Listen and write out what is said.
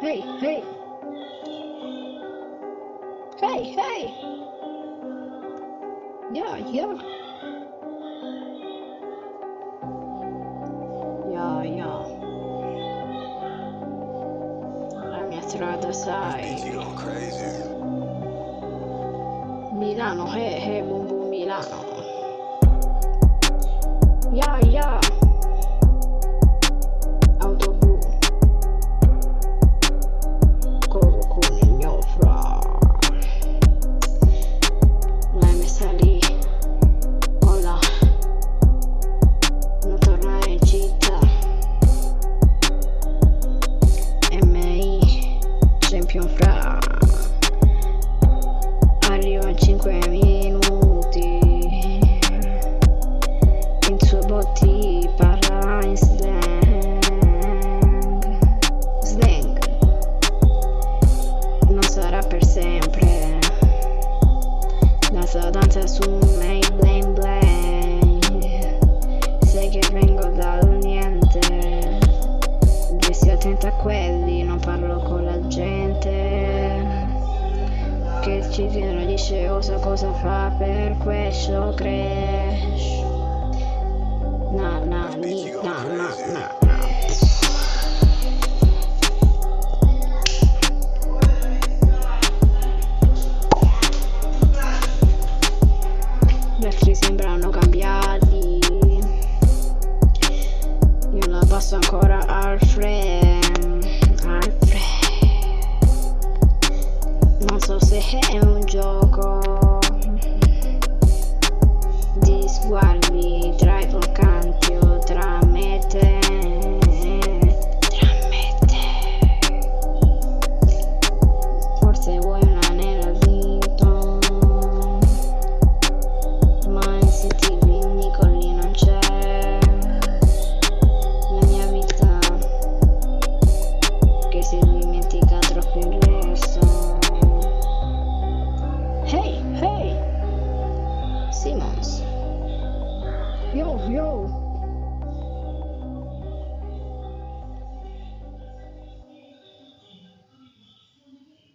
Hey, hey. Hey, hey. Ja, ja. Ja, ja. La mia strada, sai. You going crazy. Milano, hey, hey, boom, boom, Milano. Sua danza su me bling bling. Sai che vengo dal niente. Resti attenta a quelli, non parlo con la gente che ci viene dice cosa cosa fa per questo crash na na ni na na na al frame al frame non so se è un gioco di Yo, yo.